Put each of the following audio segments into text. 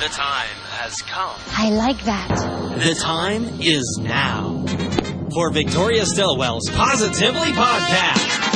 The time has come. I like that. The time is now for Victoria Stilwell's Positively Podcast.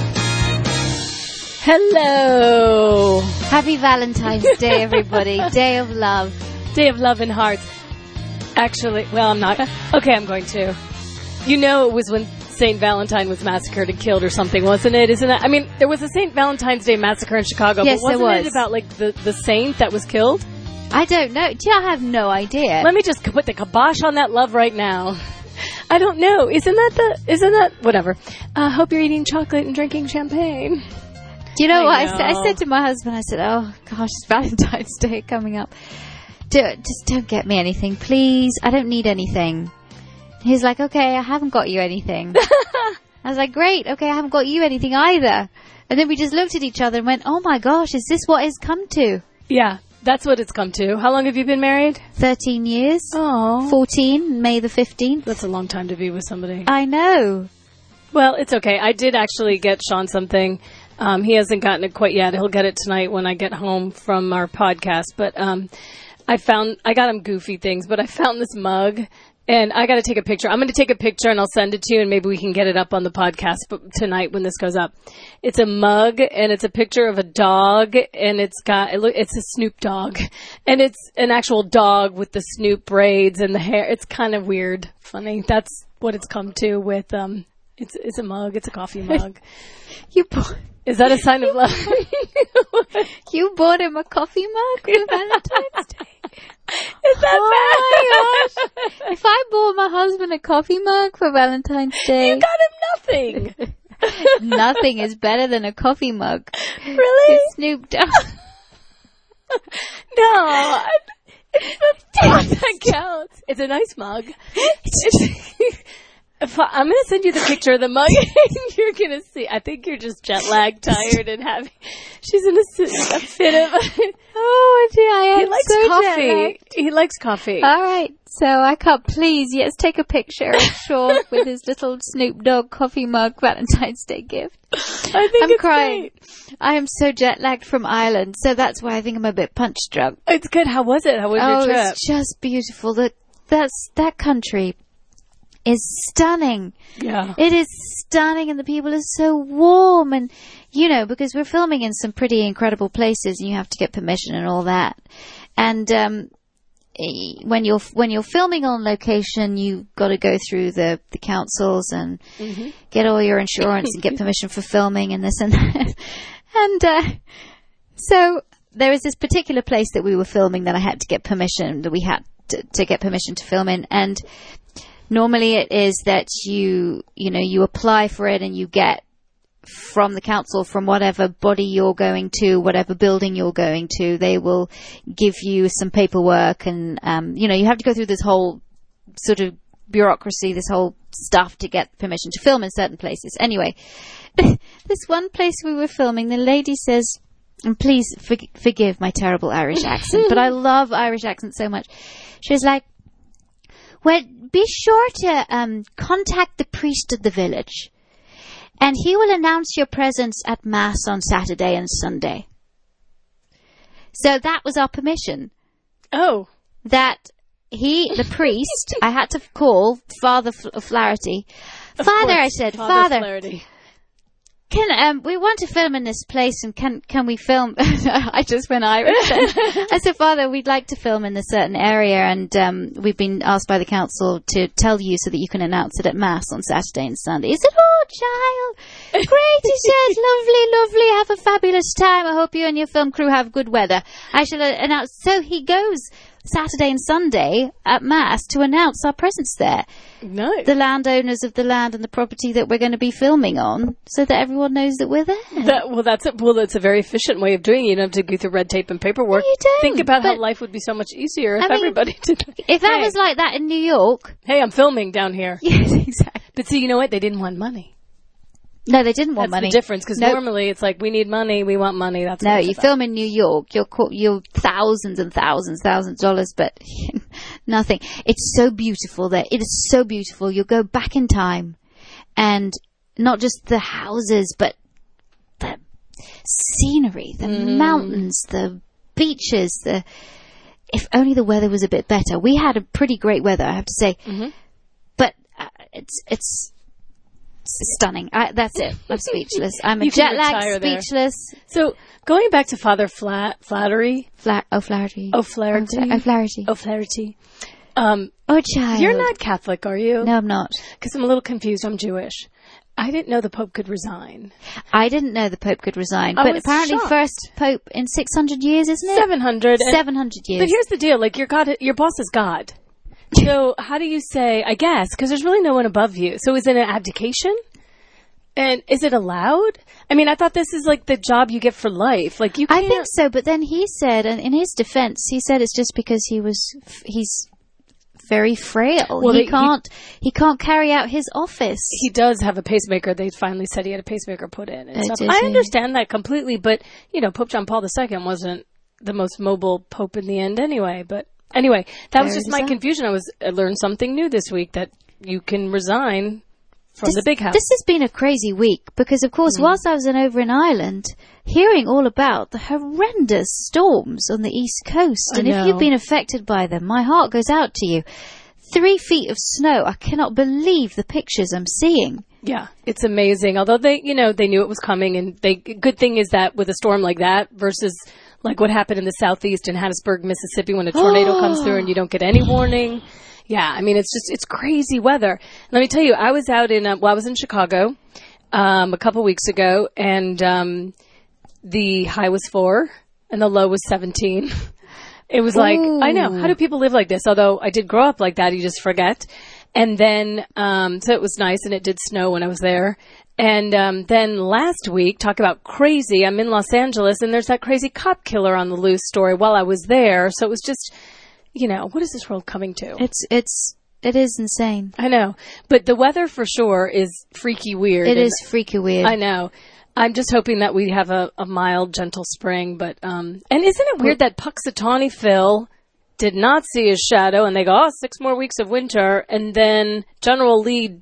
Hello. Happy Valentine's Day, everybody. Day of love. Day of love and hearts. Actually, well, I'm not. Okay, I'm going to. You know, it was when St. Valentine was massacred and killed or something, wasn't it? Isn't it? I mean, there was a St. Valentine's Day massacre in Chicago, Yes, but wasn't was. it about like the, the saint that was killed? I don't know. You I have no idea? Let me just put the kibosh on that love right now. I don't know. Isn't that the? Isn't that whatever? I uh, hope you're eating chocolate and drinking champagne. Do you know I what I said? I said to my husband, I said, "Oh gosh, it's Valentine's Day coming up. Do, just don't get me anything, please. I don't need anything." He's like, "Okay, I haven't got you anything." I was like, "Great, okay, I haven't got you anything either." And then we just looked at each other and went, "Oh my gosh, is this what it's come to?" Yeah, that's what it's come to. How long have you been married? Thirteen years, Oh, fourteen, May the fifteenth. that's a long time to be with somebody. I know. Well, it's okay. I did actually get Sean something. Um, he hasn't gotten it quite yet. He'll get it tonight when I get home from our podcast. But um, I found I got him goofy things, but I found this mug. And I got to take a picture. I'm going to take a picture and I'll send it to you, and maybe we can get it up on the podcast tonight when this goes up. It's a mug, and it's a picture of a dog, and it's got. It's a Snoop dog, and it's an actual dog with the Snoop braids and the hair. It's kind of weird, funny. That's what it's come to with um. It's it's a mug. It's a coffee mug. You bought, Is that a sign of love? you bought him a coffee mug for Valentine's Day. Is that Oh bad? my gosh. If I bought my husband a coffee mug for Valentine's Day, You got him nothing. nothing is better than a coffee mug. Really? With Snoop Dogg. No. I- that counts. It's a nice mug. It's- If I, I'm to send you the picture of the mug, and you're going to see. I think you're just jet lagged, tired, and having. She's in a fit of. Oh dear, I he likes so coffee. He likes coffee. All right, so I can't please. Yes, take a picture of Sean with his little Snoop Dogg coffee mug Valentine's Day gift. I think I'm it's crying. great. I am so jet lagged from Ireland, so that's why I think I'm a bit punch drunk. It's good. How was it? How was oh, your trip? Oh, it's just beautiful. That that's that country is stunning. Yeah. It is stunning, and the people are so warm. And you know, because we're filming in some pretty incredible places, and you have to get permission and all that. And um, when you're when you're filming on location, you've got to go through the the councils and get all your insurance and get permission for filming and this and that. And uh, so there was this particular place that we were filming that I had to get permission that we had to, to get permission to film in, and normally it is that you you know you apply for it and you get from the council from whatever body you're going to whatever building you're going to they will give you some paperwork and um, you know you have to go through this whole sort of bureaucracy this whole stuff to get permission to film in certain places. Anyway this one place we were filming the lady says and please for- forgive my terrible irish accent but i love irish accent so much. She was like well, be sure to um, contact the priest of the village, and he will announce your presence at Mass on Saturday and Sunday. So that was our permission. Oh. That he, the priest, I had to call Father Fl- Flaherty. of Father, I said, Father Father. Can um, we want to film in this place, and can can we film? I just went Irish. I said, Father, we'd like to film in a certain area, and um, we've been asked by the council to tell you so that you can announce it at mass on Saturday and Sunday. He said, Oh, child, great! He said, Lovely, lovely. Have a fabulous time. I hope you and your film crew have good weather. I shall announce. So he goes Saturday and Sunday at Mass to announce our presence there. Nice. The landowners of the land and the property that we're going to be filming on, so that everyone knows that we're there. That, well, that's a, well, that's a very efficient way of doing it. You don't have to go through red tape and paperwork. No, you don't, Think about how life would be so much easier if I mean, everybody did. that. If that Hey. was like that in New York, Hey, I'm filming down here. yes, exactly. But see, you know what? They didn't want money. No, they didn't want That's money. the difference because No. normally it's like we need money, we want money. That's No, you about. film in New York, you're co- you're thousands and thousands, thousands of dollars, but nothing. It's so beautiful there. It is so beautiful. You'll go back in time, and not just the houses, but the scenery, the Mm-hmm. mountains, the beaches. The if only the weather was a bit better. We had a pretty great weather, I have to say, Mm-hmm. but uh, it's it's. Stunning. I, that's it. I'm speechless. I'm a jet lag speechless. So going back to Father Flat Flattery, Fla- O'Flaherty. O'Flaherty, O'Flaherty. O'Flaherty. Um, Oh, child. you're not Catholic, are you? No, I'm not. Because I'm a little confused. I'm Jewish. I didn't know the Pope could resign. I didn't know the Pope could resign, I but apparently shocked. first Pope in 600 years, isn't it? Seven hundred. 700 years. But here's the deal: like your God, your boss is God. So how do you say? I guess because there's really no one above you. So is it an abdication? And is it allowed? I mean, I thought this is like the job you get for life. Like you. I think so, but then he said, and in his defense, he said it's just because he was, he's very frail. Well, he they- can't, he, can't carry out his office. he does have a pacemaker. They finally said he had a pacemaker put in. I understand that completely, but you know, Pope John Paul II wasn't the most mobile pope in the end, anyway. But anyway, that was just my confusion. I was I learned something new this week that you can resign from this, the big house. This has been a crazy week because, of course, mm-hmm. whilst I was in, over in Ireland, hearing all about the horrendous storms on the east coast, I and if you've been affected by them, my heart goes out to you. Three feet of snow. I cannot believe the pictures I'm seeing. Yeah, it's amazing. Although they, you know, they knew it was coming, and they. Good thing is that with a storm like that versus like what happened in the southeast in Hattiesburg, Mississippi, when a tornado comes through and you don't get any warning. Yeah, I mean, it's just it's crazy weather. Let me tell you, I was out in uh, well, I was in Chicago um, a couple weeks ago, and um, the high was four and the low was seventeen. It was like, I know. How do people live like this? Although I did grow up like that, you just forget. And then, um, so it was nice and it did snow when I was there. And, um, then last week, talk about crazy. I'm in Los Angeles and there's that crazy cop killer on the loose story while I was there. So it was just, you know, what is this world coming to? It's it's it is insane. I know. But the weather for sure is freaky weird. It is freaky weird. I know. I'm just hoping that we have a, a mild, gentle spring. But um, and isn't it weird that Punxsutawney Phil did not see his shadow, and they go, "Oh, six more weeks of winter," and then General Lee,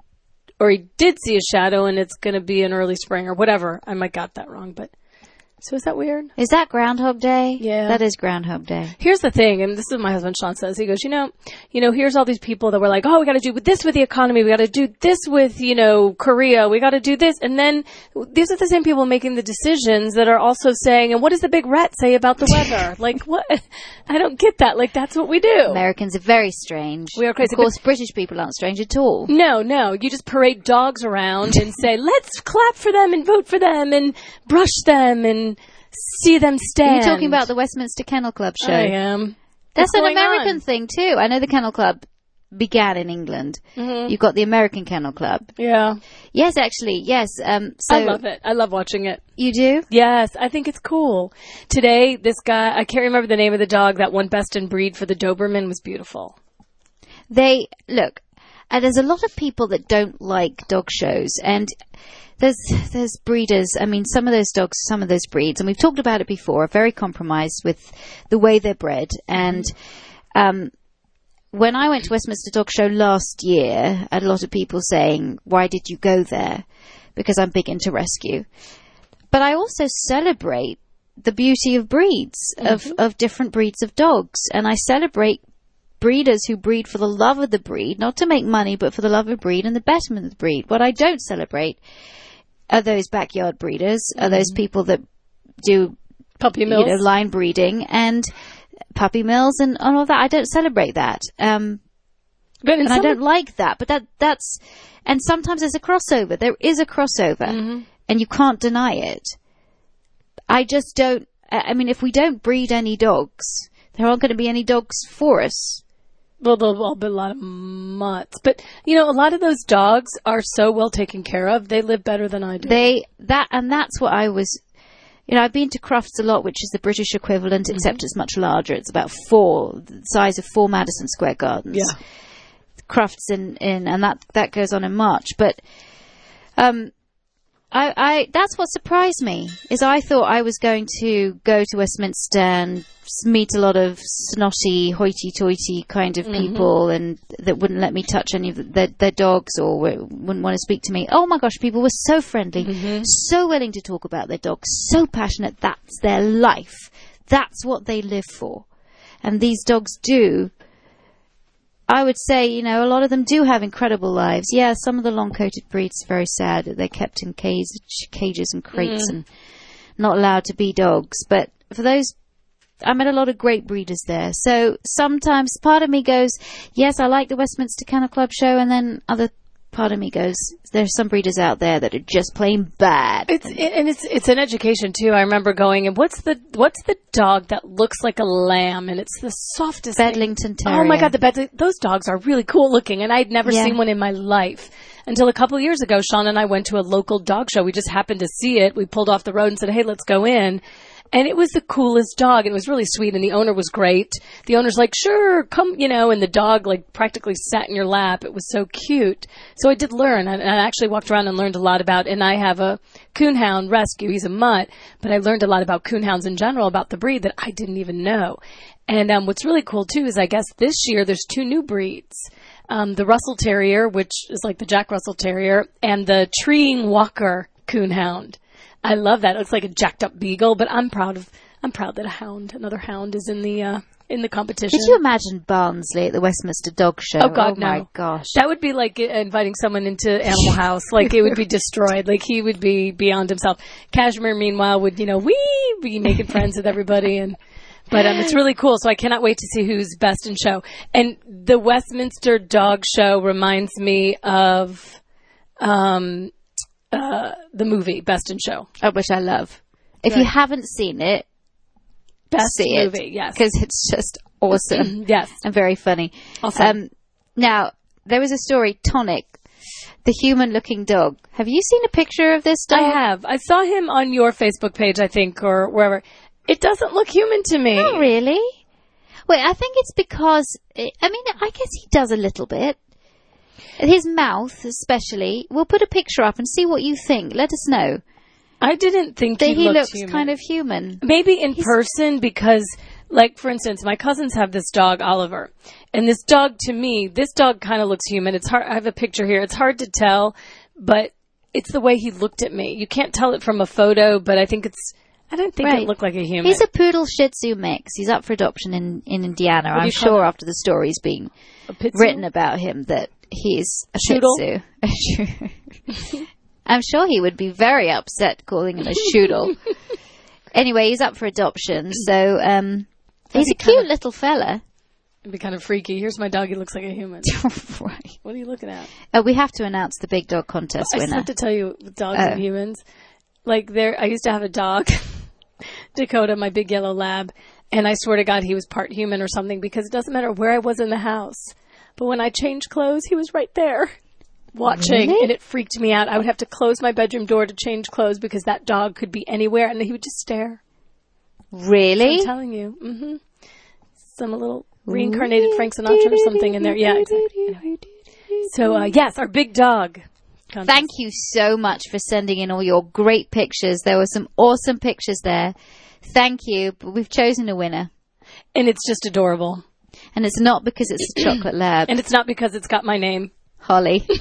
or he did see a shadow, and it's going to be an early spring or whatever. I might got that wrong, but so is that weird? Is that Groundhog Day? Yeah. that is Groundhog Day. Here's the thing, and this is what my husband Sean says. He goes, you know, you know, here's all these people that were like, oh, we got to do this with the economy, we got to do this with, you know, Korea, we got to do this, and then these are the same people making the decisions that are also saying, and what does the big rat say about the weather? like, what? I don't get that. Like, that's what we do. Americans are very strange. We are crazy, Of course, British people aren't strange at all. No, no. You just parade dogs around and say, let's clap for them and vote for them and brush them and see them Are stand. You're talking about the Westminster Kennel Club show? I am. That's What's an American on? thing too. I know the Kennel Club began in England. Mm-hmm. You've got the American Kennel Club. Yeah. Yes, actually, yes. Um, so I love it. I love watching it. you do. Yes, I think it's cool. Today, this guy, I can't remember the name of the dog that won best in breed for the Doberman was beautiful. They look. Uh, there's a lot of people that don't like dog shows, and there's there's breeders. I mean, some of those dogs, some of those breeds, and we've talked about it before, are very compromised with the way they're bred. And um, when I went to Westminster Dog Show last year, I had a lot of people saying, "Why did you go there?" Because I'm big into rescue, but I also celebrate the beauty of breeds of of different breeds of dogs, and I celebrate breeders who breed for the love of the breed, not to make money, but for the love of breed and the betterment of the breed. What I don't celebrate are those backyard breeders, are those people that do Puppy you mills. know line breeding and puppy mills and, and all that. I don't celebrate that. Um, but and I don't like that. But that that's and sometimes there's a crossover. There is a crossover, Mm-hmm. and you can't deny it. I just don't. I mean, if we don't breed any dogs, there aren't going to be any dogs for us. Well, be a lot of mutts, but you know, a lot of those dogs are so well taken care of. They live better than I do. They that and that's what I was. You know, I've been to Crufts a lot, which is the British equivalent, Mm-hmm. except it's much larger. It's about four, the size of four Madison Square Gardens. Yeah. Crufts in, in and that that goes on in March. But um, I, I that's what surprised me is I thought I was going to go to Westminster and meet a lot of snotty, hoity-toity kind of mm-hmm. people, and that wouldn't let me touch any of their, their dogs or w- wouldn't want to speak to me. Oh my gosh, people were so friendly, mm-hmm. so willing to talk about their dogs, so passionate. That's their life. That's what they live for, and these dogs do I would say, you know, a lot of them do have incredible lives. Yeah, some of the long-coated breeds are very sad that they're kept in cage, cages and crates mm. and not allowed to be dogs. But for those, I met a lot of great breeders there. So sometimes part of me goes, yes, I like the Westminster Kennel Club show, and then other part of me goes, there's some breeders out there that are just plain bad. It's and it's it's an education too. I remember going and what's the what's the dog that looks like a lamb and it's the softest? Bedlington Terrier. Oh my god, the bed those dogs are really cool looking and I'd never Yeah. seen one in my life. Until a couple of years ago, Sean and I went to a local dog show. We just happened to see it. We pulled off the road and said, "Hey, let's go in." And it was the coolest dog. And it was really sweet. And the owner was great. The owner's like, sure, come, you know, and the dog like practically sat in your lap. It was so cute. So I did learn. And I actually walked around and learned a lot about, and I have a coonhound rescue. He's a mutt, but I learned a lot about coonhounds in general, about the breed that I didn't even know. And um, what's really cool too is I guess this year there's two new breeds. Um, the Russell Terrier, which is like the Jack Russell Terrier, and the Treeing Walker Coonhound. I love that. It looks like a jacked up beagle, but I'm proud of I'm proud that a hound, another hound, is in the uh, in the competition. Could you imagine Barnsley at the Westminster Dog Show? Oh God, no! my gosh. that would be like inviting someone into Animal House. Like it would be destroyed. Like he would be beyond himself. Cashmere, meanwhile, would you know we be making friends with everybody and. But um, it's really cool, so I cannot wait to see who's best in show. And the Westminster Dog Show reminds me of um, uh, the movie Best in Show. Uh, which I love. If you haven't seen it, Best see it movie, yes, because it's just awesome yes. and very funny. Awesome. Um, now there was a story, Tonic, the human-looking dog. Have you seen a picture of this dog? I have. I saw him on your Facebook page, I think, or wherever. It doesn't look human to me. Not really. Wait, I think it's because I mean, I guess he does a little bit. His mouth, especially. We'll put a picture up and see what you think. Let us know I didn't think that he, he looked looks human. kind of human. maybe in person because like for instance my cousins have this dog oliver and this dog to me this dog kind of looks human it's hard i have a picture here it's hard to tell but it's the way he looked at me you can't tell it from a photo but i think it's i don't think Right. it looked like a human He's a poodle Shih Tzu mix. He's up for adoption in in Indiana. I'm sure after the story's been written about him that he's a Shih Shoodle? Tzu. A I'm sure he would be very upset calling him a shoodle. anyway, he's up for adoption, so um, he's a cute kinda- little fella. It'd be kind of freaky here's my dog he looks like a human right. what are you looking at Uh, we have to announce the big dog contest I just winner. have to tell you, dogs Oh. and humans, like there, I used to have a dog, Dakota, my big yellow lab, and I swear to God, he was part human or something because it doesn't matter where I was in the house, but when I changed clothes, he was right there, watching, Really? and it freaked me out. I would have to close my bedroom door to change clothes because that dog could be anywhere, and he would just stare. really? I'm telling you, hmm some little reincarnated Frank Sinatra or something in there. Yeah, exactly. Anyway. So uh, yes, our big dog. contest. Thank you so much for sending in all your great pictures. There were some awesome pictures there. Thank you. But we've chosen a winner. and it's just adorable. And it's not because it's a chocolate lab, And it's not because it's got my name. Holly.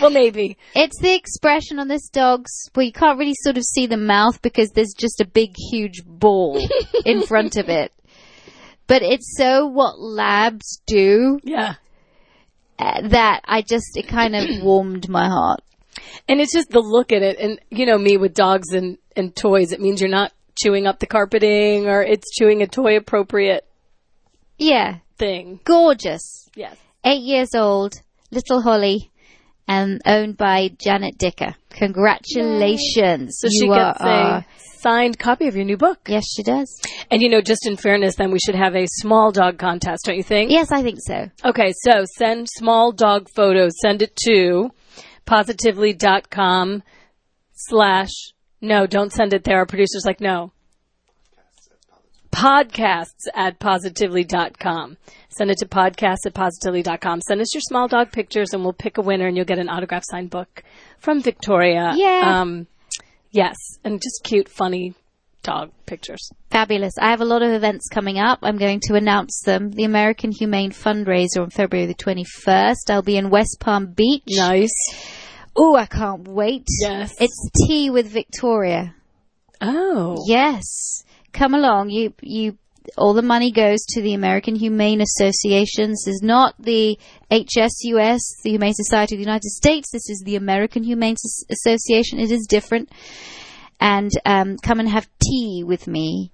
Well, maybe. It's the expression on this dog's well, you can't really sort of see the mouth because there's just a big, huge ball in front of it. But it's so what labs do Yeah. uh, that I just it kind of warmed my heart. And it's just the look at it. And, you know, me with dogs and, and toys, it means you're not chewing up the carpeting or it's chewing a toy appropriate Yeah, thing. gorgeous. Yes. Eight years old, little Holly, and owned by Janet Dicker. Congratulations. So she You gets are our- a uh, signed copy of your new book. Yes, she does. And you know, just in fairness, then we should have a small dog contest, don't you think? Yes, I think so. Okay, so send small dog photos. Send it to positively.com slash, no, don't send it there. Our producer's like, no. Podcasts at positively.com. Send it to podcasts at positively.com. Send us your small dog pictures and we'll pick a winner and you'll get an autograph signed book from Victoria. Yeah. Um, yes. And just cute, funny dog pictures. Fabulous. I have a lot of events coming up. I'm going to announce them. The American Humane Fundraiser on February the 21st. I'll be in West Palm Beach. Nice. Oh, I can't wait. Yes. It's tea with Victoria. Oh. Yes. Come along. You, you, all the money goes to the American Humane Association. This is not the HSUS, the Humane Society of the United States. This is the American Humane Association. It is different. And um, come and have tea with me.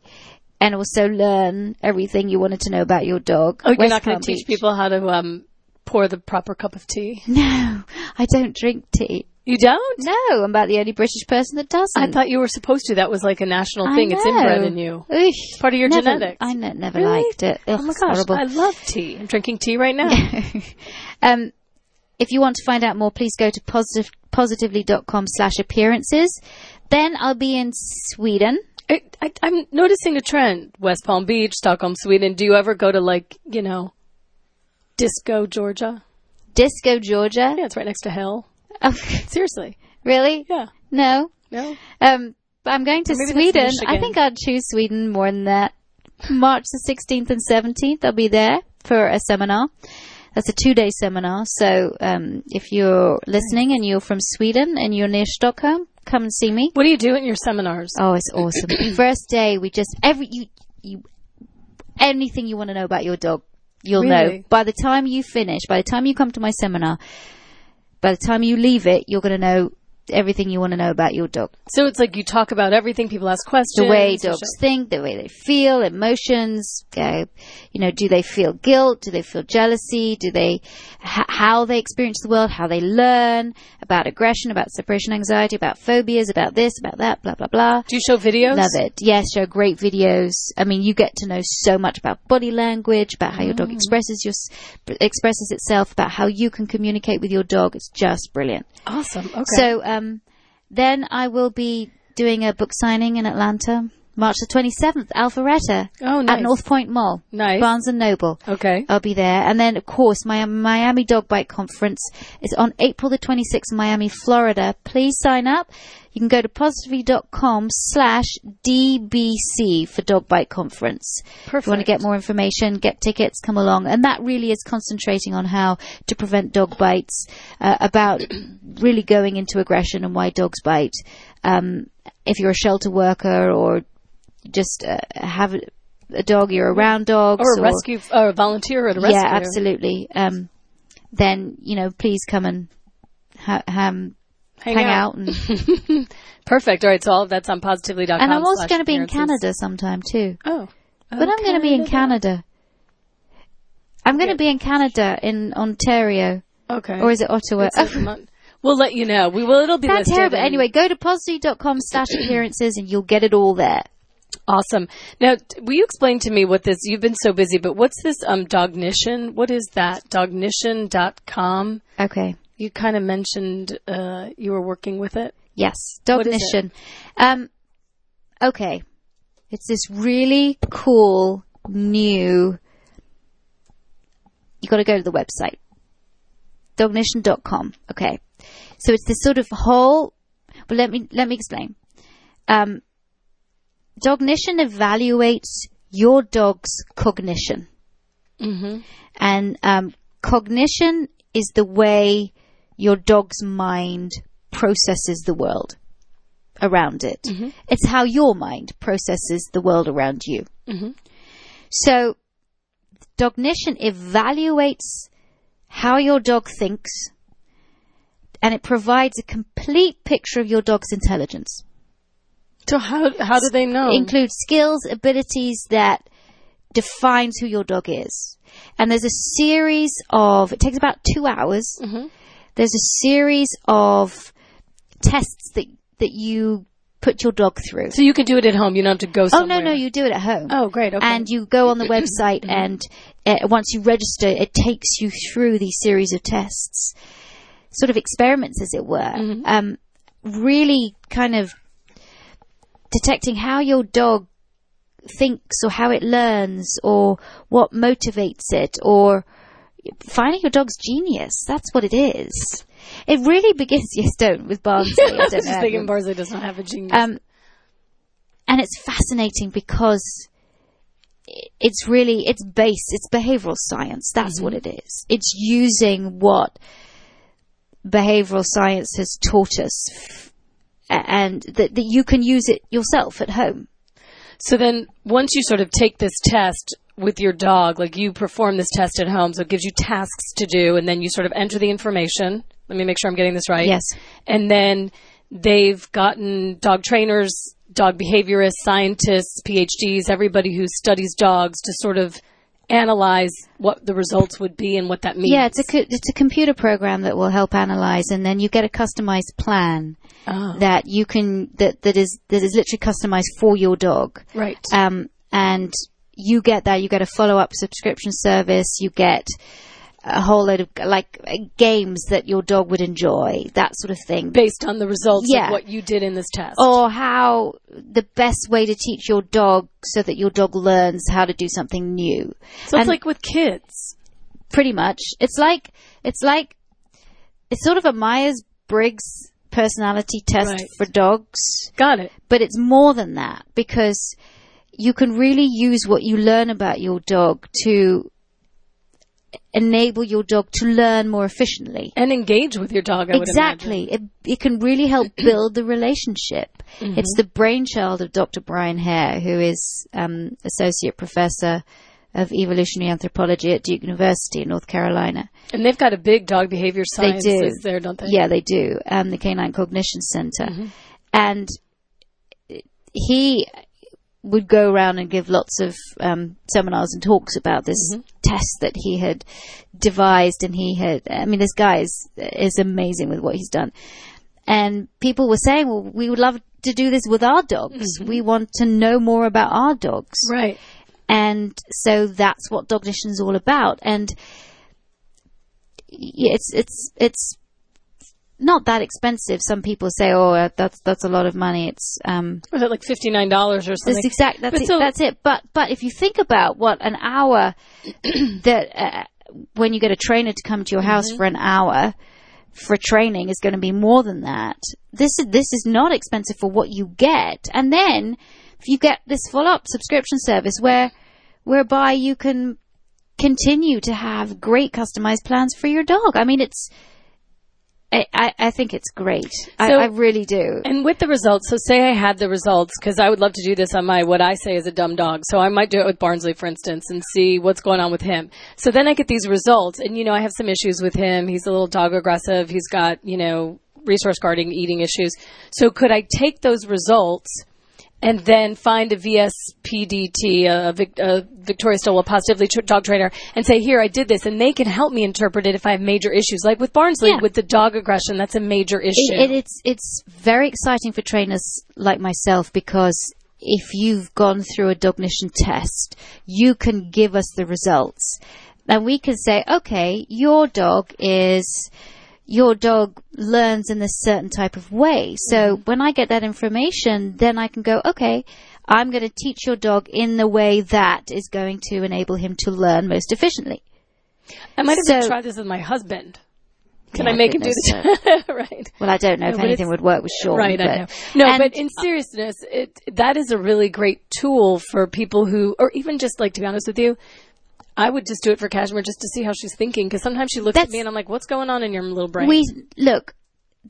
And also learn everything you wanted to know about your dog. Oh, you're not going to teach people how to um, pour the proper cup of tea? No, I don't drink tea. You don't? No, I'm about the only British person that doesn't. I thought you were supposed to. That was like a national thing. It's inbred in you. Oosh, Part of your never- genetics. I ne- never Really? liked it. Ugh, Oh my gosh, horrible. I love tea. I'm drinking tea right now. um, if you want to find out more, please go to positive, positively.com slash appearances. Then I'll be in Sweden. I, I, I'm noticing a trend. West Palm Beach, Stockholm, Sweden. Do you ever go to like, you know, Disco, Georgia? Disco, Georgia. Yeah, it's right next to hell. Oh, Seriously. really? Yeah. No. No? Um, but I'm going to maybe Sweden. I think I'd choose Sweden more than that. March the 16th and 17th, I'll be there for a seminar. That's a two-day seminar. So um, if you're listening and you're from Sweden and you're near Stockholm, come and see me. What do you do in your seminars? Oh, it's awesome. First day, we just every you you anything you want to know about your dog, you'll Really? know. By the time you finish, by the time you come to my seminar, by the time you leave it, you're going to know everything you want to know about your dog. So it's like you talk about everything. People ask questions. The way dogs think, the way they feel, emotions. Uh, you know, do they feel guilt? Do they feel jealousy? Do they h- how they experience the world? How they learn about aggression, about separation anxiety, about phobias, about this, about that, blah blah blah. Do you show videos? Love it. Yes, show great videos. I mean, you get to know so much about body language, about how your Mm. dog expresses your, expresses itself, about how you can communicate with your dog. It's just brilliant. Awesome. Okay. So, um, then I will be doing a book signing in Atlanta, March the 27th, Alpharetta, oh, nice. at North Point Mall, Nice. Barnes and Noble. Okay. I'll be there. And then, of course, my Miami Dog Bite Conference is on April the 26th Miami, Florida. Please sign up. You can go to positively.com slash DBC for Dog Bite Conference. If you want to get more information, get tickets, come along. And that really is concentrating on how to prevent dog bites, uh, about really going into aggression and why dogs bite. Um, if you're a shelter worker or just uh, have a, dog, you're around dogs. Or a rescue, or a volunteer at a rescue. Yeah, absolutely. Um, then you know, please come and ha- ham, hang, out. and, Perfect. All right. So all of that's on positively.com. and I'm also going to be in. Canada sometime too. Oh. But I'm going to be in Canada. I'm going to be in Canada in Ontario, Okay. or is it Ottawa? It's a month. We'll let you know. We will. It'll be That's listed terrible. in- Anyway, go to positive.com slash appearances and you'll get it all there. Awesome. Now, will you explain to me what this? You've been so busy, but what's this? Um, Dognition. What is that? Dognition.com. Okay. You kind of mentioned uh, you were working with it. Yes, Dognition. Um, okay, it's this really cool new. You got to go to the website, dognition.com. Okay, so it's this sort of whole. But let me let me explain. Um, Dognition evaluates your dog's cognition, Mm-hmm. and um, cognition is the way your dog's mind processes the world around it. It's how your mind processes the world around you. So, Dognition evaluates how your dog thinks and it provides a complete picture of your dog's intelligence. So how how do they know? Include skills, abilities that defines who your dog is. And there's a series of, it takes about two hours. there's a series of tests that that you put your dog through. So you can do it at home. You don't have to go Oh no, no, you do it at home. Oh, great. Okay. And you go on the website, and uh, once you register, it takes you through these series of tests, sort of experiments, as it were. Um, really, kind of detecting how your dog thinks, or how it learns, or what motivates it, or finding your dog's genius. That's what it is. It really begins. Yes, don't with Barnsley. I I was know. thinking Barnsley does not have a genius. um, and it's fascinating because it's really it's base it's behavioral science that's what it is it's using what behavioral science has taught us and that, that you can use it yourself at home So then, once you sort of take this test with your dog, like you perform this test at home, so it gives you tasks to do, and then you sort of enter the information. Let me make sure I'm getting this right. Yes. And then they've gotten dog trainers, dog behaviorists, scientists, PhDs, everybody who studies dogs to sort of analyze what the results would be and what that means. yeah it's a co- it's a computer program that will help analyze and then you get a customized plan Oh. that you can that that is that is literally customized for your dog right. um, and you get that. You get a follow up subscription service. You get a whole load of like games that your dog would enjoy, that sort of thing. Based on the results Yeah. of what you did in this test. or how the best way to teach your dog so that your dog learns how to do something new. so it's like with kids. Pretty much, it's like it's like it's sort of a Myers Briggs personality test Right. for dogs. Got it. but it's more than that because you can really use what you learn about your dog to enable your dog to learn more efficiently. And engage with your dog, I would Exactly. It, it can really help build the relationship. Mm-hmm. It's the brainchild of Dr. Brian Hare, who is um, associate professor of evolutionary anthropology at Duke University in North Carolina. And they've got a big dog behavior They do. there, don't they? Yeah, they do. Um, the Canine Cognition Center, Mm-hmm. and he would go around and give lots of um, seminars and talks about this Mm-hmm. Test that he had devised, and he had. I mean, this guy is is amazing with what he's done, and people were saying, "Well, we would love to do this with our dogs. Mm-hmm. We want to know more about our dogs." Right. and so that's what Dognition is all about. And it's it's it's not that expensive. Some people say, "Oh, uh, that's that's a lot of money." It's um, Was it like fifty nine dollars or something? that's exact. That's But it, so- that's it. But but if you think about what an hour that uh, when you get a trainer to come to your house Mm-hmm. for an hour for training is going to be more than that. This is this is not expensive for what you get, and then if you get this full up subscription service where whereby you can continue to have great customized plans for your dog. I mean, it's. I, I, think it's great. I, I really do. And with the results, so say I had the results, because I would love to do this on my, what I say is a dumb dog. So I might do it with Barnsley, for instance, and see what's going on with him. So then I get these results, and you know, I have some issues with him. He's a little dog aggressive. He's got, you know, resource guarding, eating issues. So could I take those results and then find a VSPDT, a, a Victoria Stilwell positively tr- dog trainer, and say, "Here, I did this," and they can help me interpret it if I have major issues, like with Barnsley, Yeah. with the dog aggression. That's a major issue. It, it, it's it's very exciting for trainers like myself because if you've gone through a Dognition test, you can give us the results, and we can say, okay, your dog is. Your dog learns in this certain type of way. So mm-hmm. when I get that information, then I can go, okay, I'm going to teach your dog in the way that is going to enable him to learn most efficiently. I might have to try this with my husband. Can Yeah, I make him do this? right. Well, I don't know if anything would work with Sean. Right, but, I know. No, and- but in seriousness, it that is a really great tool for people who, or even just like to be honest with you, I would just do it for Cashmere just to see how she's thinking because sometimes she looks at me and I'm like, "What's going on in your little brain?" we look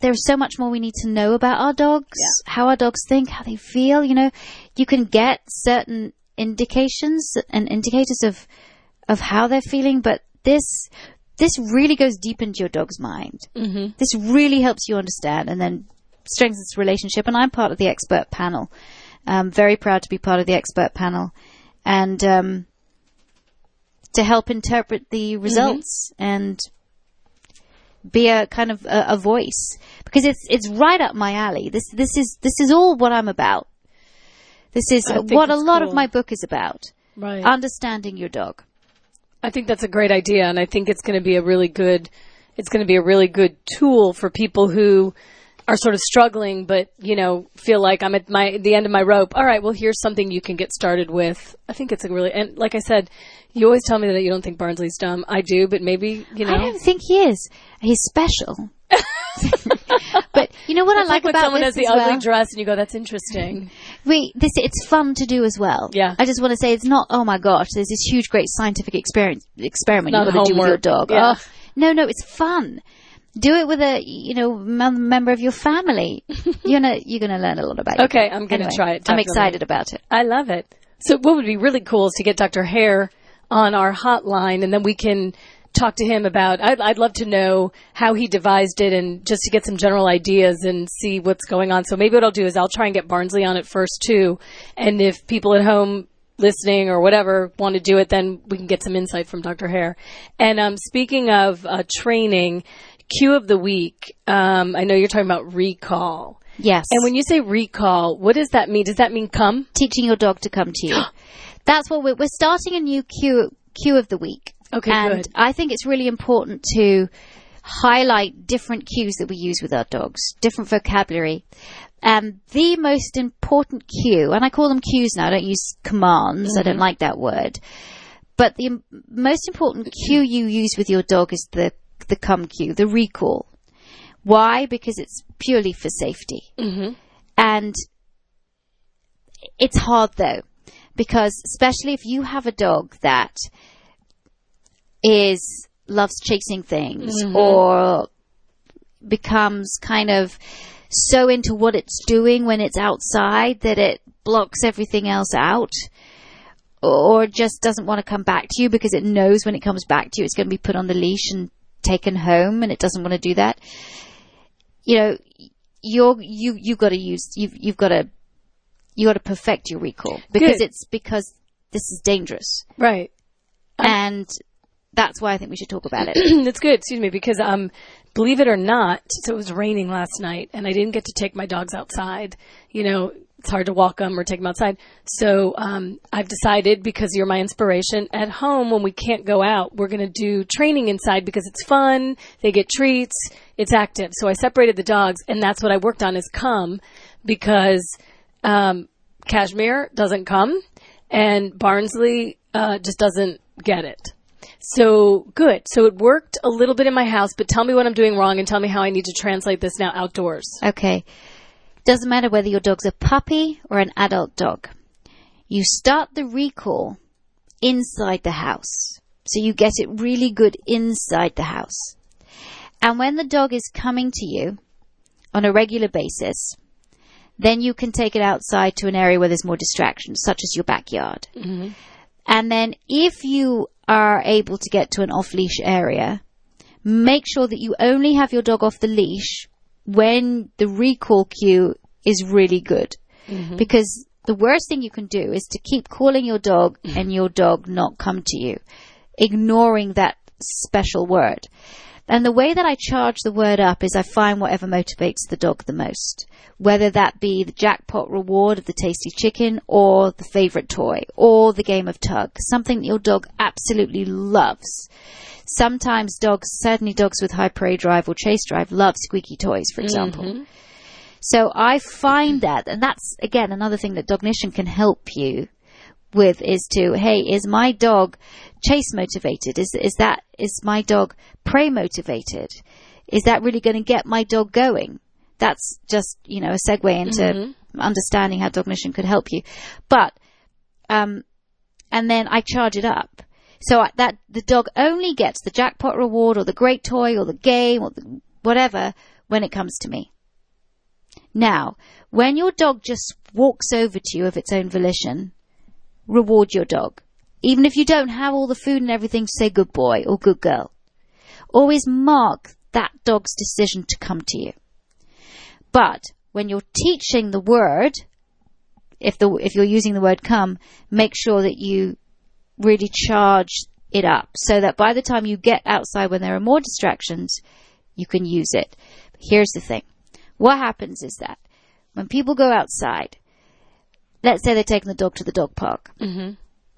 there's so much more we need to know about our dogs how our dogs think how they feel you know. You can get certain indications and indicators of of how they're feeling but this this really goes deep into your dog's mind. Mm-hmm. this really helps you understand and then strengthens the relationship and i'm part of the expert panel. I'm very proud to be part of the expert panel. And um, to help interpret the mm-hmm. results and be a kind of a, a voice because it's it's right up my alley. This this is this is all what I'm about. This is what a lot of my book is about. Right. Understanding your dog. I think that's a great idea, and I think it's going to be a really good, it's going to be a really good tool for people who are sort of struggling, but you know, feel like I'm at my the end of my rope. All right, well, here's something you can get started with. I think it's a really, and like I said, you always tell me that you don't think Barnsley's dumb. I do, but maybe you know. I don't think he is. He's special. but you know what It's I like, when about someone this has the ugly well? dress, and you go, "That's interesting." we this it's fun to do as well. Yeah. I just want to say it's not. Oh my gosh, there's this huge, great scientific experiment experiment Not you've got to do with your dog. Yeah. Oh, no, no, it's fun. Do it with a you know mem- member of your family. you're gonna you're gonna learn a lot about. your Okay. I'm gonna Anyway, try it, I'm excited about it. I love it. So what would be really cool is to get Dr. Hare on our hotline and then we can talk to him about, I'd, I'd love to know how he devised it and just to get some general ideas and see what's going on. So maybe what I'll do is I'll try and get Barnsley on it first too. And if people at home listening or whatever want to do it, then we can get some insight from Dr. Hare. And um, speaking of uh, training, cue of the week, um, I know you're talking about recall. Yes. And when you say recall, what does that mean? Does that mean come? teaching your dog to come to you. That's what we're, we're starting a new cue cue of the week. Okay, and good. I think it's really important to highlight different cues that we use with our dogs, different vocabulary. Um, the most important cue, and I call them cues now. I don't use commands. I Mm-hmm. don't like that word. But the most important cue you use with your dog is the the come cue, the recall. Why? Because it's purely for safety. Mm-hmm. And it's hard though, because especially if you have a dog that is loves chasing things or becomes kind of so into what it's doing when it's outside that it blocks everything else out or just doesn't want to come back to you because it knows when it comes back to you it's going to be put on the leash and taken home and it doesn't want to do that you know you're you you've got to use you've you've got to you got to perfect your recall because Good. it's because this is dangerous Right. and that's why I think we should talk about it. That's good. Excuse me, because um, believe it or not, so it was raining last night, and I didn't get to take my dogs outside. You know, it's hard to walk them or take them outside. So um, I've decided because you're my inspiration at home when we can't go out, we're going to do training inside because it's fun. They get treats. It's active. So I separated the dogs, and that's what I worked on is come because um, Cashmere doesn't come, and Barnsley uh, just doesn't get it. So good. So it worked a little bit in my house, but tell me what I'm doing wrong and tell me how I need to translate this now outdoors. Okay. Doesn't matter whether your dog's a puppy or an adult dog. You start the recall inside the house. So you get it really good inside the house. And when the dog is coming to you on a regular basis, then you can take it outside to an area where there's more distractions, such as your backyard. Mm-hmm. And then if you are able to get to an off leash area, make sure that you only have your dog off the leash when the recall cue is really good. Mm-hmm. Because the worst thing you can do is to keep calling your dog and your dog not come to you, ignoring that special word. And the way that I charge the word up is I find whatever motivates the dog the most. Whether that be the jackpot reward of the tasty chicken or the favorite toy or the game of tug. Something that your dog absolutely loves. Sometimes dogs, certainly dogs with high prey drive or chase drive, love squeaky toys, for example. Mm-hmm. So I find that, and that's again another thing that Dognition can help you with is to, hey, is my dog chase motivated? Is is that is my dog prey motivated? Is that really going to get my dog going? That's just you know a segue into understanding how Dognition could help you, but um, and then I charge it up. So that the dog only gets the jackpot reward or the great toy or the game or the whatever when it comes to me. Now, when your dog just walks over to you of its own volition, reward your dog. Even if you don't have all the food and everything say good boy or good girl. Always mark that dog's decision to come to you. But when you're teaching the word, if the if you're using the word come, make sure that you really charge it up so that by the time you get outside when there are more distractions, you can use it. Here's the thing. What happens is that when people go outside, let's say they're taking the dog to the dog park. Mm-hmm.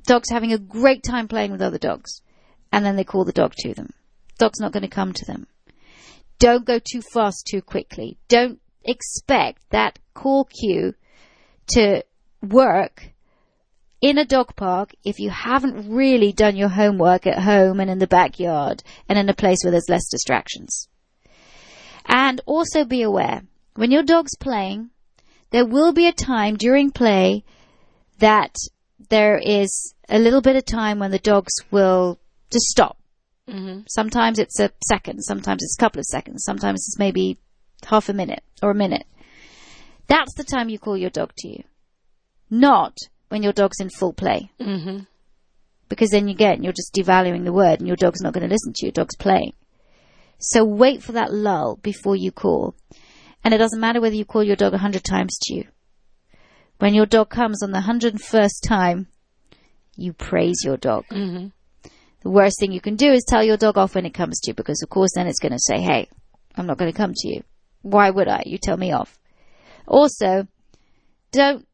Dog's having a great time playing with other dogs. And then they call the dog to them. Dog's not going to come to them. Don't go too fast too quickly. Don't expect that call cue to work in a dog park if you haven't really done your homework at home and in the backyard and in a place where there's less distractions. And also be aware, when your dog's playing, there will be a time during play that there is a little bit of time when the dogs will just stop. Mm-hmm. Sometimes it's a second, sometimes it's a couple of seconds, sometimes it's maybe half a minute or a minute. That's the time you call your dog to you. Not when your dog's in full play. Mm-hmm. Because then you get, you're just devaluing the word and your dog's not going to listen to you, your dog's playing. So wait for that lull before you call. And it doesn't matter whether you call your dog a hundred times to you. When your dog comes on the hundred and first time, you praise your dog. Mm-hmm. The worst thing you can do is tell your dog off when it comes to you because of course then it's going to say, hey, I'm not going to come to you. Why would I? You tell me off. Also, don't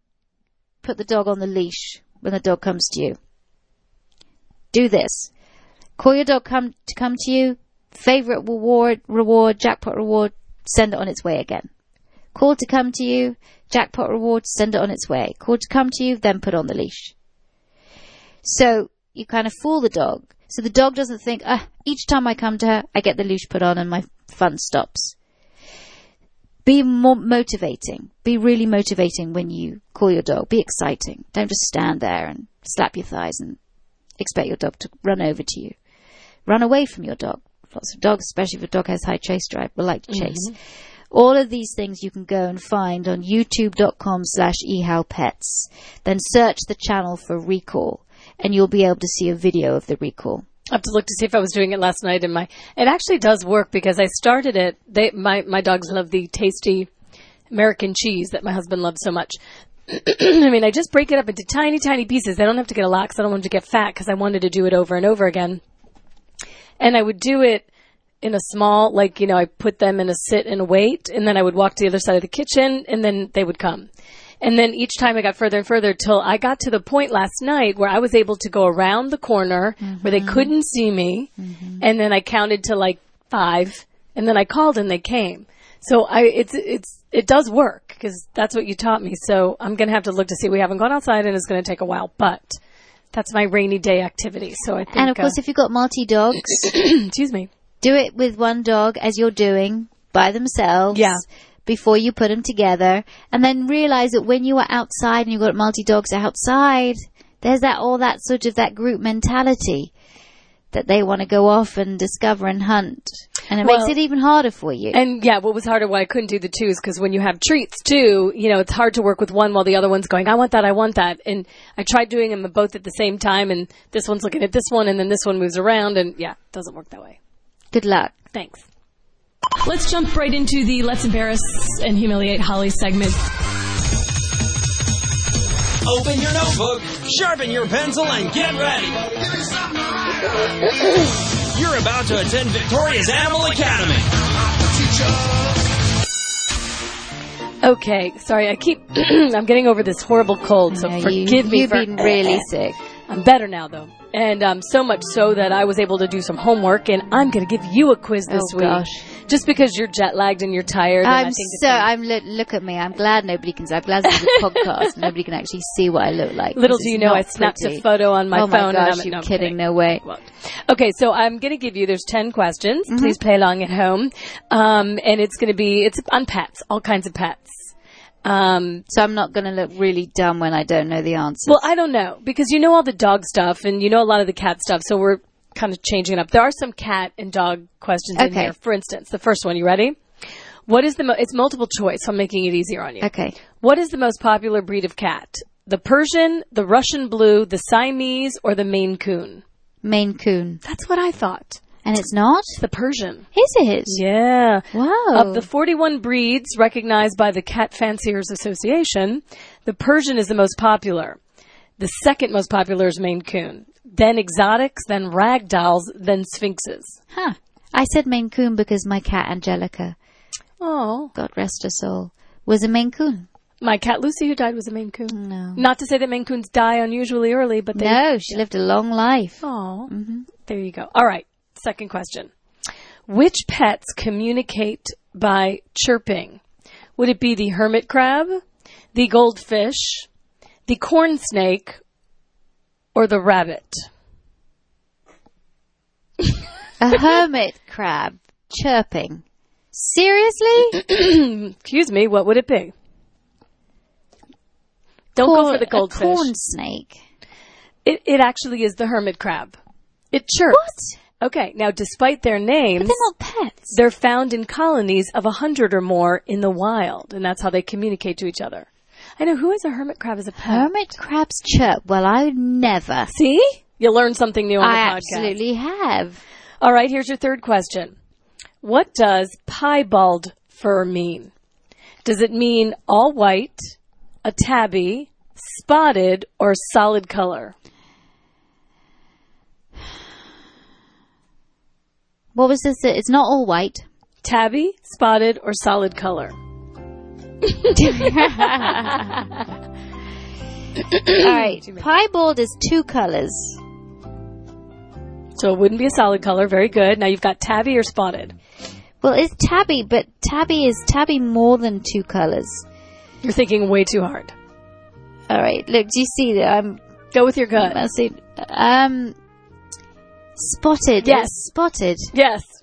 put the dog on the leash when the dog comes to you. Do this. Call your dog come to come to you. Favorite reward, reward, jackpot reward, send it on its way again. Call to come to you, jackpot reward, send it on its way. Call to come to you, then put on the leash. So you kind of fool the dog. So the dog doesn't think, ah, each time I come to her, I get the leash put on and my fun stops. Be more motivating. Be really motivating when you call your dog. Be exciting. Don't just stand there and slap your thighs and expect your dog to run over to you. Run away from your dog. Lots of dogs, especially if a dog has high chase drive, will like to chase. Mm-hmm. All of these things you can go and find on youtube.com slash ehowpets. Then search the channel for recall and you'll be able to see a video of the recall. I have to look to see if I was doing it last night in my. It actually does work because I started it. They my my dogs love the tasty American cheese that my husband loves so much. I mean, I just break it up into tiny, tiny pieces. I don't have to get a lot because I don't want to get fat because I wanted to do it over and over again. And I would do it in a small, like, you know, I put them in a sit and a wait, and then I would walk to the other side of the kitchen, and then they would come. And then each time I got further and further till I got to the point last night where I was able to go around the corner mm-hmm. where they mm-hmm. couldn't see me. Mm-hmm. And then I counted to like five and then I called and they came. So I, it's, it's, it does work because that's what you taught me. So I'm going to have to look to see. We haven't gone outside and it's going to take a while, but that's my rainy day activity. So I think. And of course, uh, if you've got multi dogs, excuse me, do it with one dog as you're doing by themselves. Yeah before you put them together and then realize that when you are outside and you've got multi dogs outside, there's that all that sort of that group mentality that they want to go off and discover and hunt. And it well, makes it even harder for you. And yeah, what was harder why I couldn't do the twos because when you have treats too, you know, it's hard to work with one while the other one's going, I want that, I want that. And I tried doing them both at the same time and this one's looking at this one and then this one moves around and yeah, it doesn't work that way. Good luck. Thanks. Let's jump right into the Let's Embarrass and Humiliate Holly segment. Open your notebook, sharpen your pencil, and get ready. You're about to attend Victoria's Animal Academy. Okay, sorry, I keep I'm getting over this horrible cold, so forgive you, me you've for been really sick. I'm better now though. And um, so much so that I was able to do some homework, and I'm going to give you a quiz this oh, week. Gosh. Just because you're jet lagged and you're tired. I'm so. I'm look, look at me. I'm glad nobody can. I'm glad this is a podcast. Nobody can actually see what I look like. Little do you know, I snapped pretty. a photo on my oh phone. My gosh, and you're no, kidding? No way. Okay, so I'm going to give you. There's ten questions. Mm-hmm. Please play along at home, um, and it's going to be it's on pets, all kinds of pets. Um, so I'm not going to look really dumb when I don't know the answer. Well, I don't know because you know all the dog stuff and you know a lot of the cat stuff. So we're kind of changing it up. There are some cat and dog questions okay. in here. For instance, the first one. You ready? What is the mo- it's multiple choice. So I'm making it easier on you. Okay. What is the most popular breed of cat? The Persian, the Russian Blue, the Siamese, or the Maine Coon? Maine Coon. That's what I thought. And it's not? It's The Persian. Is it? Yeah. Wow. Of the 41 breeds recognized by the Cat Fanciers Association, the Persian is the most popular. The second most popular is Maine Coon. Then exotics, then ragdolls, then sphynxes. Huh. I said Maine Coon because my cat Angelica, Oh, God rest her soul, was a Maine Coon. my cat Lucy, who died, was a Maine Coon. No. Not to say that Maine Coons die unusually early, but they. No, she lived a long life. Oh, there you go. All right. Second question. Which pets communicate by chirping? Would it be the hermit crab, the goldfish, the corn snake, or the rabbit? A hermit crab chirping. Seriously? Excuse me, what would it be? Don't go for the a goldfish. corn snake. It, it actually is the hermit crab. It chirps. What? Okay, now despite their names, They're not pets. they're found in colonies of a hundred or more in the wild, and that's how they communicate to each other. I know who has a hermit crab as a pet. Hermit crabs chirp. Well, I would never. See, you learn something new on the I podcast. absolutely have. All right, here's your third question. What does piebald fur mean? Does it mean all white, a tabby, spotted, or solid color? What was this? It's not all white. Tabby, spotted, or solid color? All right. Piebald is two colors. So it wouldn't be a solid color. Very good. Now you've got tabby or spotted. Well, it's tabby, but tabby is tabby more than two colors. You're thinking way too hard. All right. Look, do you see that? I'm. Go with your gut. Let's see. Um, spotted. Yes. Spotted. Yes.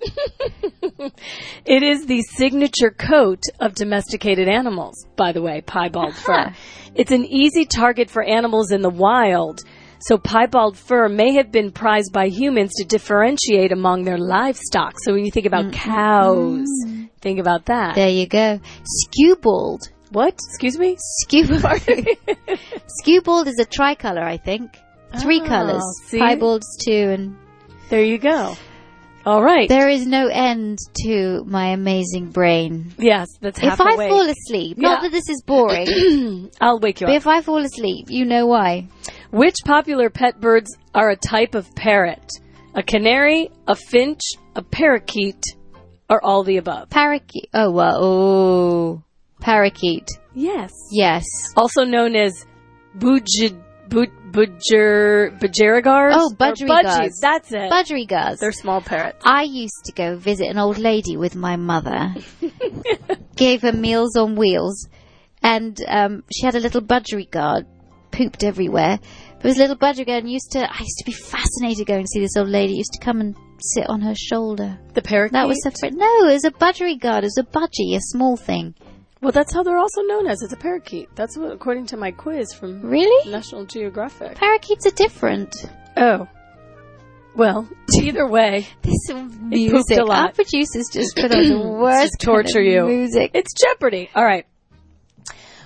it is the signature coat of domesticated animals, by the way, piebald fur. It's an easy target for animals in the wild. So piebald fur may have been prized by humans to differentiate among their livestock. So when you think about cows, mm. think about that. There you go. Skewbald. what? Excuse me? Skewbald. Skewbald is a tricolor, I think. Three ah, Oh, colors. see? Piebald's two, and There you go. All right. there is no end to my amazing brain. yes, that's half if I awake. fall asleep, not that this is boring, I'll wake you but up. if I fall asleep, you know why. Which popular pet birds are a type of parrot? A canary, a finch, a parakeet, or all the above? Parakeet. Oh, well, oh. Parakeet. Yes. Yes. Also known as bud, budger, budgerigars? Oh, budgerigars. That's it. Budgerigars. They're small parrots. I used to go visit an old lady with my mother. Gave her meals on wheels. And um, she had a little budgerigard. Pooped everywhere. But it was a little budgerigard and used to, I used to be fascinated going to see this old lady. Used to come and sit on her shoulder. The parakeet? That was her friend. No, it was a budgerigard. It was a budgie, a small thing. Well, that's how they're also known as. It's a parakeet. That's what, according to my quiz from Really? National Geographic. Parakeets are different. Oh. Well, either way, This music. a lot. Our producers just put on the worst to torture kind of you. music. It's Jeopardy. All right.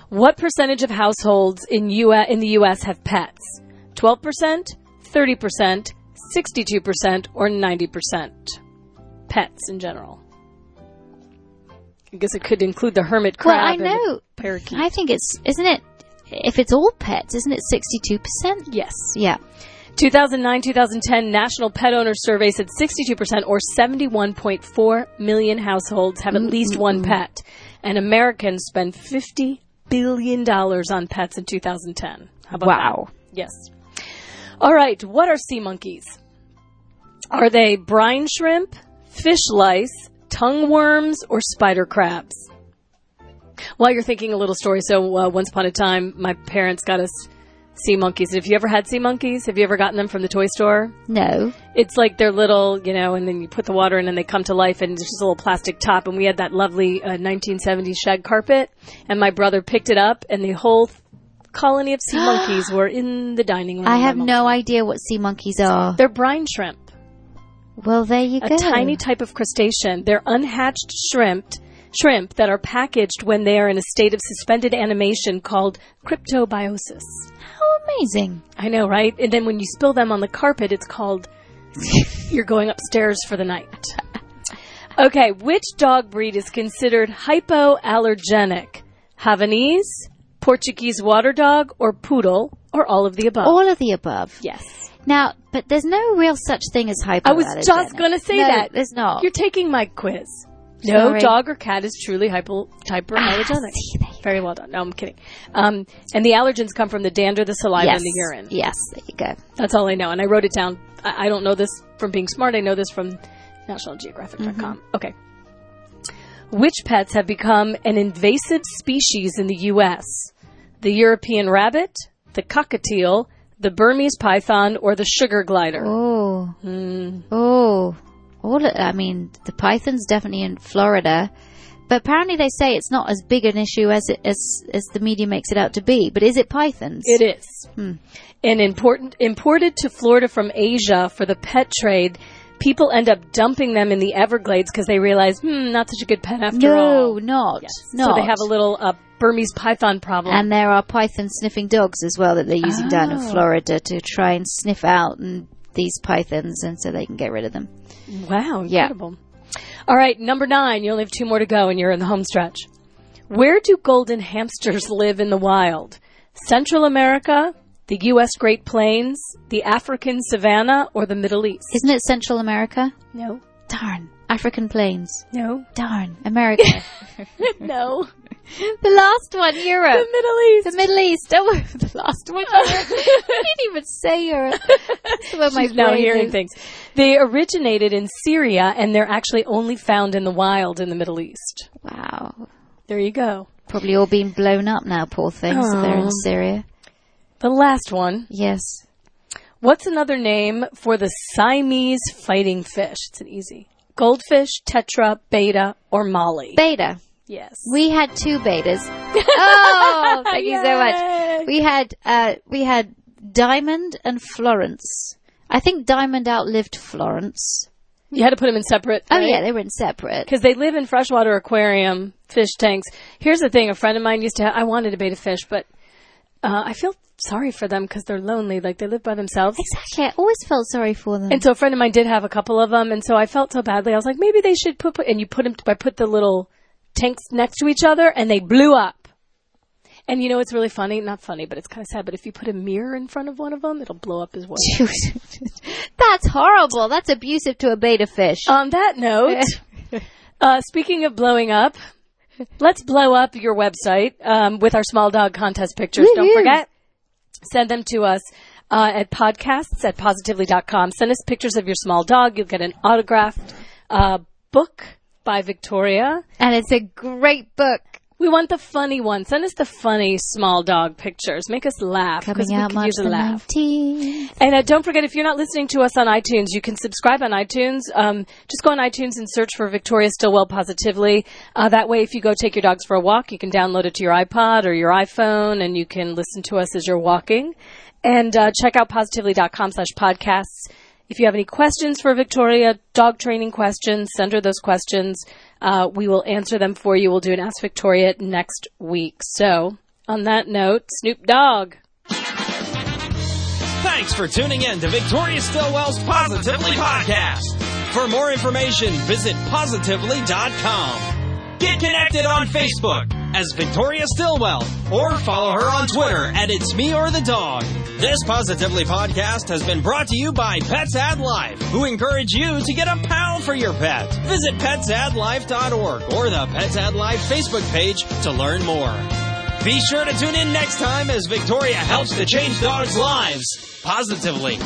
What percentage of households in U- in the U.S. have pets? 12%, 30%, 62%, or 90%? Pets in general. I guess it could include the hermit crab. Well. I and the know. parakeet. I think it's, isn't it, if it's all pets, isn't it 62%? yes. Yeah. 2009 2010 National Pet Owner Survey said 62% or 71.4 million households have at least one pet. And Americans spend $50 billion on pets in 2010. How about Wow. that? Yes. All right. What are sea monkeys? Are they brine shrimp, fish lice, tongue worms, or spider crabs? While you're thinking a little story, so uh, once upon a time, my parents got us sea monkeys. Have you ever had sea monkeys? Have you ever gotten them from the toy store? No. It's like they're little, you know, and then you put the water in and they come to life and it's just a little plastic top. And we had that lovely uh, 1970s shag carpet and my brother picked it up and the whole colony of sea monkeys were in the dining room. I have no idea what sea monkeys are. They're brine shrimp. Well, there you a go. A tiny type of crustacean. They're unhatched shrimp, shrimp that are packaged when they are in a state of suspended animation called cryptobiosis. How amazing. I know, right? And then when you spill them on the carpet, it's called you're going upstairs for the night. Okay, which dog breed is considered hypoallergenic? Havanese, Portuguese water dog, or poodle, or all of the above? All of the above. yes. Now, But there's no real such thing as hypoallergenic. I was just going to say No, that. There's not. You're taking my quiz. No Sorry. dog or cat is truly hypo, hyperallergenic. Ah, Very well done. No, I'm kidding. Um, and the allergens come from the dander, the saliva, yes. and the urine. Yes, there you go. That's all I know. And I wrote it down. I, I don't know this from being smart. I know this from NationalGeographic.com. Mm-hmm. Okay. Which pets have become an invasive species in the U.S.? The European rabbit, the cockatiel, the Burmese python, or the sugar glider? Oh. Hmm. Oh. All I mean, the python's definitely in Florida. But apparently they say it's not as big an issue as it, as as the media makes it out to be. But is it pythons? It is. Hmm. And important, imported to Florida from Asia for the pet trade, people end up dumping them in the Everglades because they realize, hmm, not such a good pet after No, all. not. Yes. Not. So they have a little uh, Burmese python problem. And there are python sniffing dogs as well that they're using down in Oh. Florida to try and sniff out and these pythons and so they can get rid of them. wow, Yeah. incredible. All right, number nine. You only have two more to go, and you're in the home stretch. Where do golden hamsters live in the wild? Central America, the U.S. Great Plains, the African savanna, or the Middle East? Isn't it Central America? No, Darn. African plains. no, Darn. America. no. the last one, Europe. The Middle East. The Middle East. Oh, the last one. Europe. I didn't even say Europe. That's She's now hearing is. things. They originated in Syria, and they're actually only found in the wild in the Middle East. Wow. There you go. Probably all being blown up now, poor things. if They're in Oh. Syria. The last one. Yes. What's another name for the Siamese fighting fish? It's an easy. Goldfish, tetra, betta, or molly. Betta. Yes. We had two bettas. oh, thank you so much. We had uh, we had Diamond and Florence. I think Diamond outlived Florence. you had to put them in separate. Oh yeah, they were in separate. Because they live in freshwater aquarium fish tanks. Here's the thing: a friend of mine used to. Have, I wanted a betta fish, but uh, I feel sorry for them because they're lonely. Like they live by themselves. Exactly. I always felt sorry for them. And so a friend of mine did have a couple of them, and so I felt so badly. I was like, maybe they should put, put and you put them. I put the little tanks next to each other, and they blew up. And you know, it's really funny. Not funny, but it's kind of sad. But if you put a mirror in front of one of them, it'll blow up as well. That's horrible. That's abusive to a betta fish. On that note, uh, speaking of blowing up, let's blow up your website um, with our small dog contest pictures. Don't forget, send them to us uh, at podcasts at positively.com. Send us pictures of your small dog. You'll get an autographed uh, book by Victoria. and it's a great book We want the funny one. Send us the funny small dog pictures. Make us laugh because we out could March use a laugh. 19th. And uh, don't forget, if you're not listening to us on iTunes, you can subscribe on iTunes. Um, just go on iTunes and search for Victoria Stilwell Positively. Uh, that way, if you go take your dogs for a walk, you can download it to your iPod or your iPhone, and you can listen to us as you're walking. And uh, check out positively.com slash podcasts. If you have any questions for Victoria, dog training questions, send her those questions. Uh, we will answer them for you. We'll do an Ask Victoria next week. So, on that note, Snoop Dogg. Thanks for tuning in to Victoria Stilwell's Positively Podcast. For more information, visit positively.com. Get connected on Facebook as Victoria Stilwell or follow her on Twitter at It's Me or the Dog. This Positively Podcast has been brought to you by Pets Add Life, who encourage you to get a pal for your pet. Visit petsaddlife.org or the Pets Add Life Facebook page to learn more. Be sure to tune in next time as Victoria helps to change dogs' lives positively.